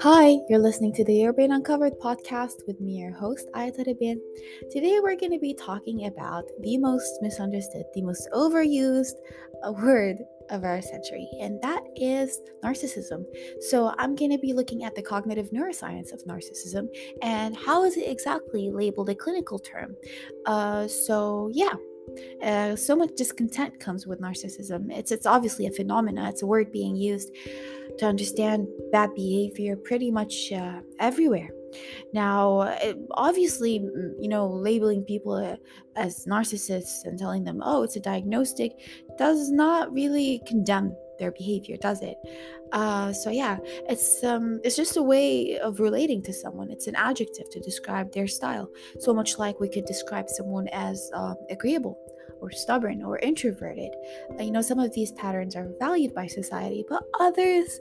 Hi, you're listening to the Your Brain Uncovered podcast with me, your host, Ayata Rebin. Today, we're going to be talking about the most misunderstood, the most overused word of our century, and that is narcissism. So, I'm going to be looking at the cognitive neuroscience of narcissism and how is it exactly labeled a clinical term. Uh, so, yeah. Uh, so much discontent comes with narcissism. It's it's obviously a phenomena. It's a word being used to understand bad behavior pretty much uh, everywhere. Now, it, obviously, you know, labeling people uh, as narcissists and telling them, oh, it's a diagnostic, does not really condemn their behavior, does it? Uh, so yeah, it's um, it's just a way of relating to someone. It's an adjective to describe their style. So much like we could describe someone as um, agreeable or stubborn or introverted. You know, some of these patterns are valued by society, but others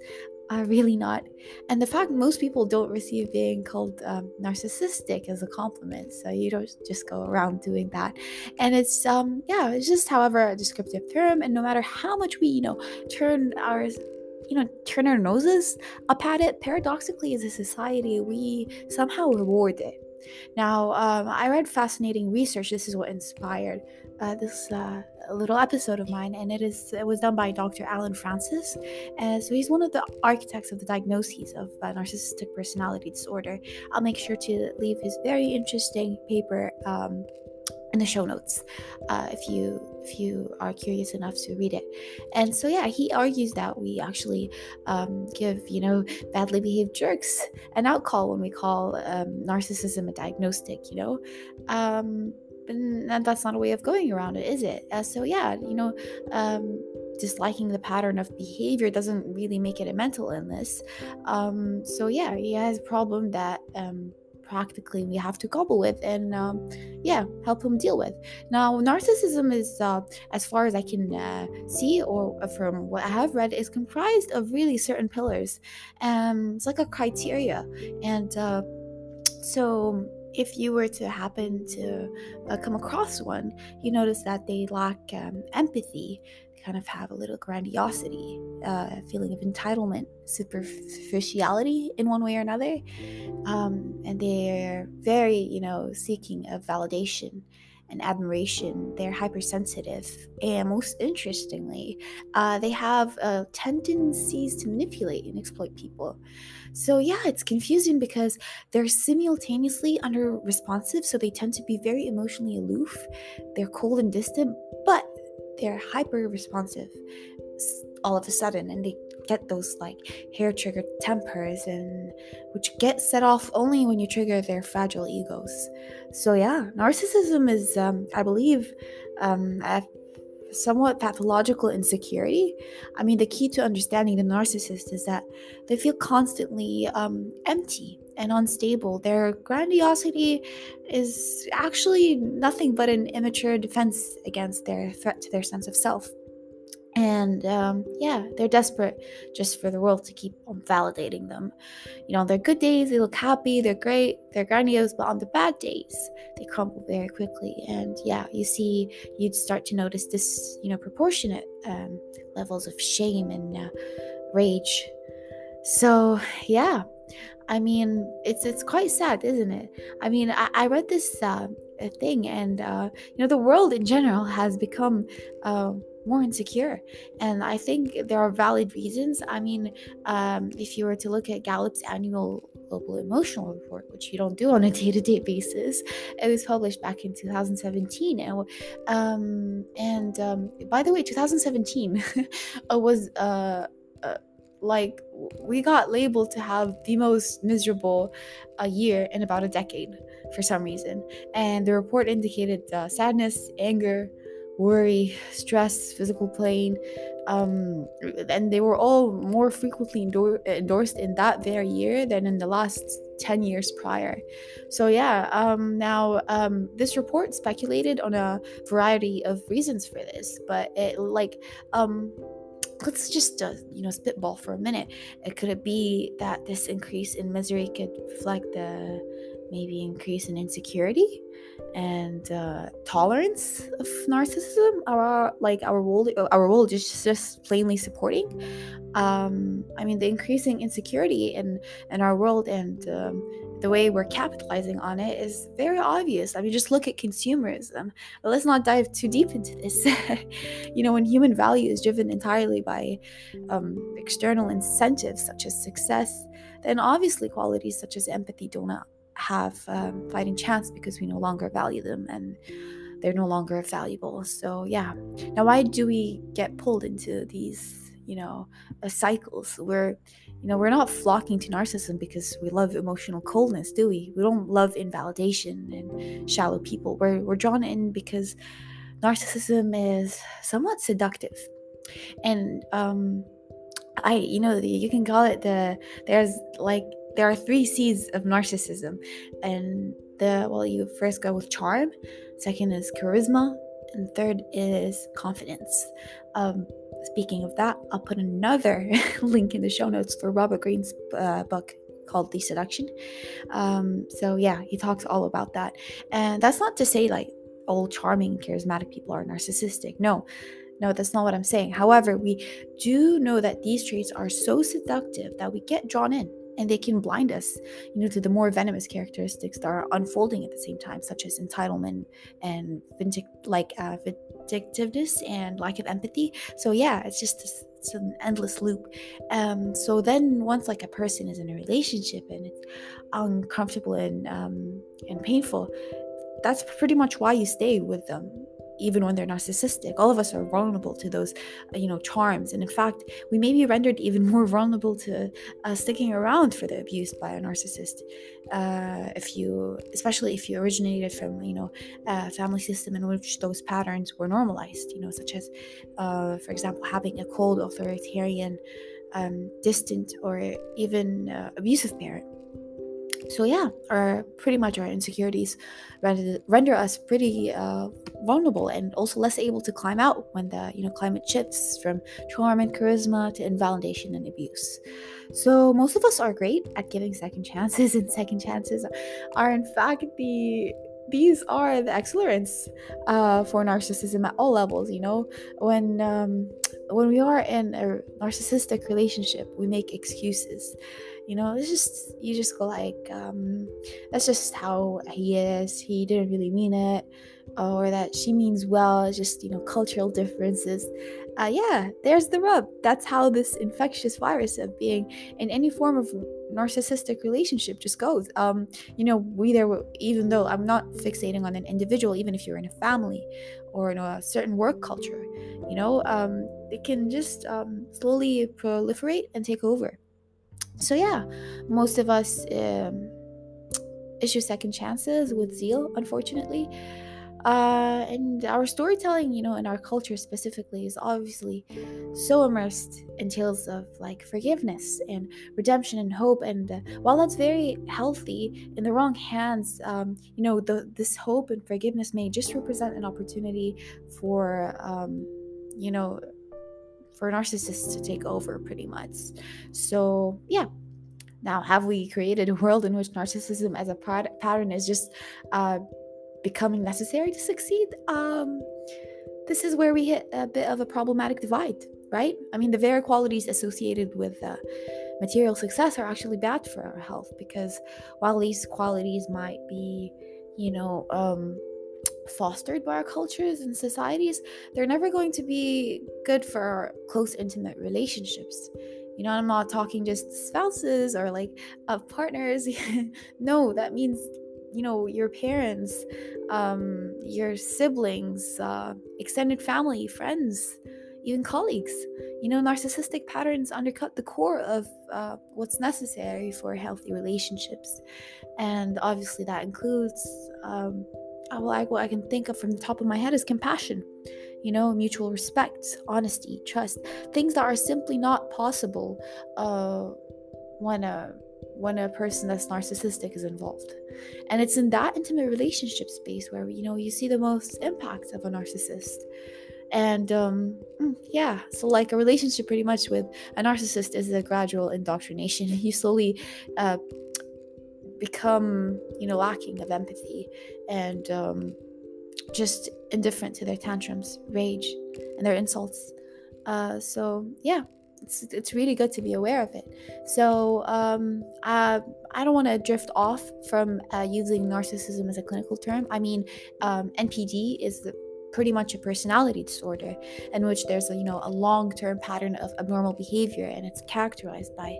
are really not. And the fact most people don't receive being called um, narcissistic as a compliment, so you don't just go around doing that. And it's um yeah, it's just however a descriptive term, and no matter how much we you know turn our you know turn our noses up at it, paradoxically as a society we somehow reward it. Now, um, I read fascinating research. This is what inspired uh, this uh, little episode of mine, and it is it was done by Dr. Allen Frances. And so he's one of the architects of the diagnoses of uh, narcissistic personality disorder. I'll make sure to leave his very interesting paper. Um, in the show notes uh, if you if you are curious enough to read it and so yeah he argues that we actually um, give you know badly behaved jerks an outcall when we call um, narcissism a diagnostic you know um, and that's not a way of going around it is it? Uh, so yeah you know um, disliking the pattern of behavior doesn't really make it a mental illness. Um, so yeah he has a problem that um, practically we have to couple with and um, yeah help him deal with. Now narcissism is uh, as far as i can uh, see or from what i have read is comprised of really certain pillars. Um, it's like a criteria and uh, so if you were to happen to uh, come across one, you notice that they lack um, empathy, kind of have a little grandiosity, uh, feeling of entitlement, superficiality in one way or another. Um, and they're very, you know, seeking of validation and admiration. They're hypersensitive. And most interestingly, uh, they have uh, tendencies to manipulate and exploit people. So, yeah, it's confusing because they're simultaneously under responsive, so they tend to be very emotionally aloof. They're cold and distant, but they're hyper responsive all of a sudden and they get those like hair triggered tempers and which get set off only when you trigger their fragile egos so yeah narcissism is um, i believe um, a somewhat pathological insecurity i mean the key to understanding the narcissist is that they feel constantly um, empty and unstable. Their grandiosity is actually nothing but an immature defense against their threat to their sense of self. And um, yeah, they're desperate just for the world to keep on validating them. You know, they're good days, they look happy, they're great, they're grandiose, but on the bad days, they crumble very quickly. And yeah, you see, you'd start to notice this, you know, proportionate um, levels of shame and uh, rage. So yeah, I mean, it's it's quite sad, isn't it? I mean, I, I read this uh, thing, and uh, you know, the world in general has become uh, more insecure, and I think there are valid reasons. I mean, um, if you were to look at Gallup's annual global emotional report, which you don't do on a day-to-day basis, it was published back in 2017, and um, and um, by the way, 2017 was uh, uh like we got labeled to have the most miserable uh, year in about a decade for some reason and the report indicated uh, sadness anger worry stress physical pain um, and they were all more frequently endor- endorsed in that very year than in the last 10 years prior. So yeah um, now um, this report speculated on a variety of reasons for this but it like um let's just uh, you know spitball for a minute. Uh, could it be that this increase in misery could reflect the maybe increase in insecurity and uh, tolerance of narcissism our like our world our world is just plainly supporting. Um i mean the increasing insecurity in in our world and um, the way we're capitalizing on it is very obvious. I mean just look at consumerism. But let's not dive too deep into this. You know when human value is driven entirely by um, external incentives such as success then obviously qualities such as empathy do not have um, fighting chance because we no longer value them and they're no longer valuable. So yeah. Now, why do we get pulled into these, you know, uh, cycles where, you know, we're not flocking to narcissism because we love emotional coldness, do we? We don't love invalidation and shallow people. We're we're drawn in because narcissism is somewhat seductive, and um, I, you know, you can call it the there's like there are three C's of narcissism, and the well, you first go with charm, second is charisma, and third is confidence. Um, speaking of that, I'll put another link in the show notes for Robert Greene's uh, book called The Seduction. Um, so yeah, he talks all about that, and that's not to say like all charming, charismatic people are narcissistic. No, no, that's not what I'm saying. However, we do know that these traits are so seductive that we get drawn in and they can blind us you know to the more venomous characteristics that are unfolding at the same time such as entitlement and vindic- like uh, vindictiveness and lack of empathy. So yeah it's just it's an endless loop. Um so then once like a person is in a relationship and it's uncomfortable and um and painful that's pretty much why you stay with them even when they're narcissistic. All of us are vulnerable to those, uh, you know, charms. And in fact, we may be rendered even more vulnerable to uh, sticking around for the abuse by a narcissist. Uh, if you, especially if you originated from, you know, a family system in which those patterns were normalized, you know, such as, uh, for example, having a cold, authoritarian, um, distant, or even uh, abusive parent so yeah our pretty much our insecurities render, render us pretty uh, vulnerable and also less able to climb out when the you know climate shifts from charm and charisma to invalidation and abuse. So most of us are great at giving second chances and second chances are in fact the these are the accelerants uh, for narcissism at all levels you know? When um, when we are in a narcissistic relationship we make excuses you know it's just you just go like um that's just how he is. He didn't really mean it or that she means well. It's just you know cultural differences. Uh yeah there's the rub. That's how this infectious virus of being in any form of narcissistic relationship just goes. Um you know we there even though i'm not fixating on an individual even if you're in a family or in a certain work culture you know um it can just um slowly proliferate and take over so yeah most of us um, issue second chances with zeal unfortunately. Uh, and our storytelling you know in our culture specifically is obviously so immersed in tales of like forgiveness and redemption and hope. And uh, while that's very healthy in the wrong hands um, you know the, this hope and forgiveness may just represent an opportunity for um, you know for narcissists to take over pretty much. So, yeah. Now, have we created a world in which narcissism as a pattern is just uh, becoming necessary to succeed? Um, this is where we hit a bit of a problematic divide, right? I mean, the very qualities associated with uh, material success are actually bad for our health because while these qualities might be, you know, um, fostered by our cultures and societies, they're never going to be good for close, intimate relationships. You know, I'm not talking just spouses or like uh, partners. no, that means you know your parents, um, your siblings, uh, extended family, friends, even colleagues. You know, narcissistic patterns undercut the core of uh, what's necessary for healthy relationships, and obviously that includes um, like what I can think of from the top of my head is compassion. You know, mutual respect, honesty, trust, things that are simply not possible uh, when a when a person that's narcissistic is involved. And it's in that intimate relationship space where you know you see the most impact of a narcissist. And um, mm, yeah, so like a relationship pretty much with a narcissist is a gradual indoctrination. You slowly uh, become, you know, lacking of empathy and um, just indifferent to their tantrums, rage, and their insults. Uh, so yeah, it's it's really good to be aware of it. So um, I I don't want to drift off from uh, using narcissism as a clinical term. I mean, um, NPD is the pretty much a personality disorder in which there's a you know a long-term pattern of abnormal behavior and it's characterized by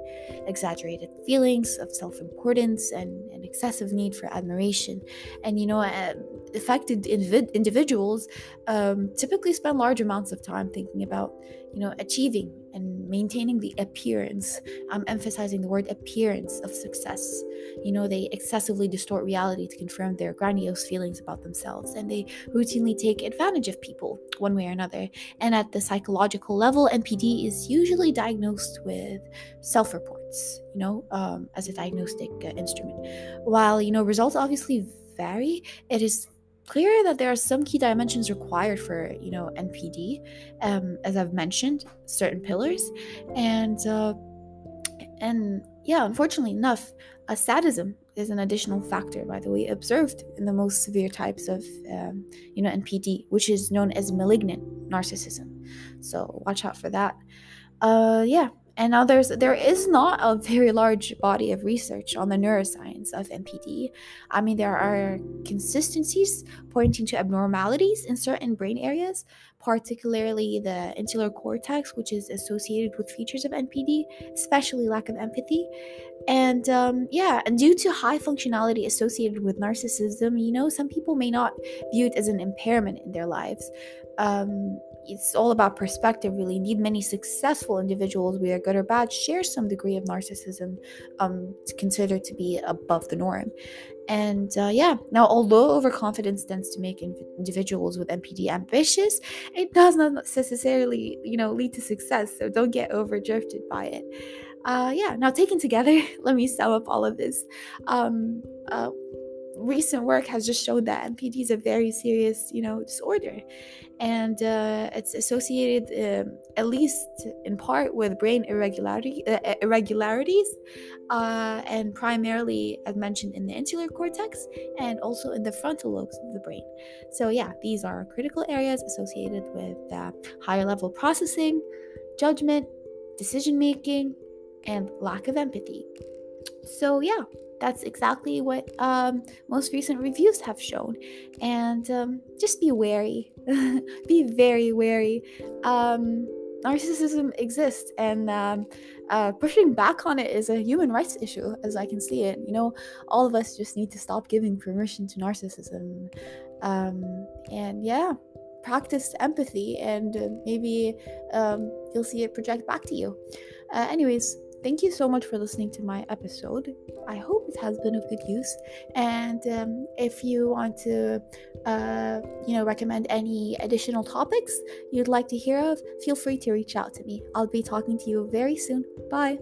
exaggerated feelings of self-importance and an excessive need for admiration. And you know uh, affected individ- individuals um, typically spend large amounts of time thinking about you know achieving and maintaining the appearance i'm emphasizing the word appearance of success. You know they excessively distort reality to confirm their grandiose feelings about themselves and they routinely take advantage of people one way or another. And at the psychological level npd is usually diagnosed with self-reports you know um, as a diagnostic uh, instrument. While you know results obviously vary it is clear that there are some key dimensions required for you know npd um, as i've mentioned certain pillars. And uh, and yeah unfortunately enough a sadism is an additional factor by the way observed in the most severe types of um, you know npd which is known as malignant narcissism. So watch out for that. Uh yeah and now there's there is not a very large body of research on the neuroscience of NPD. I mean, there are consistencies pointing to abnormalities in certain brain areas, particularly the insular cortex, which is associated with features of NPD, especially lack of empathy. And um, yeah, and due to high functionality associated with narcissism, you know, some people may not view it as an impairment in their lives. Um, it's all about perspective really. Indeed many successful individuals whether good or bad share some degree of narcissism um considered to be above the norm. And uh, yeah now although overconfidence tends to make individuals with npd ambitious it does not necessarily you know lead to success so don't get overdrifted by it. Uh yeah now taken together let me sum up all of this. Um uh recent work has just shown that NPD is a very serious, you know, disorder, and uh, it's associated, um, at least in part, with brain irregularity, uh, uh, irregularities, uh, and primarily, as mentioned, in the insular cortex and also in the frontal lobes of the brain. So, yeah, these are critical areas associated with uh, higher level processing, judgment, decision making, and lack of empathy. So, yeah, that's exactly what um, most recent reviews have shown. And um, just be wary, be very wary. Um, narcissism exists, and um, uh, pushing back on it is a human rights issue, as I can see it. You know, all of us just need to stop giving permission to narcissism. Um, and yeah, practice empathy, and uh, maybe um, you'll see it project back to you. Uh, anyways, thank you so much for listening to my episode. I hope it has been of good use. And um, if you want to, uh, you know, recommend any additional topics you'd like to hear of, feel free to reach out to me. I'll be talking to you very soon. Bye.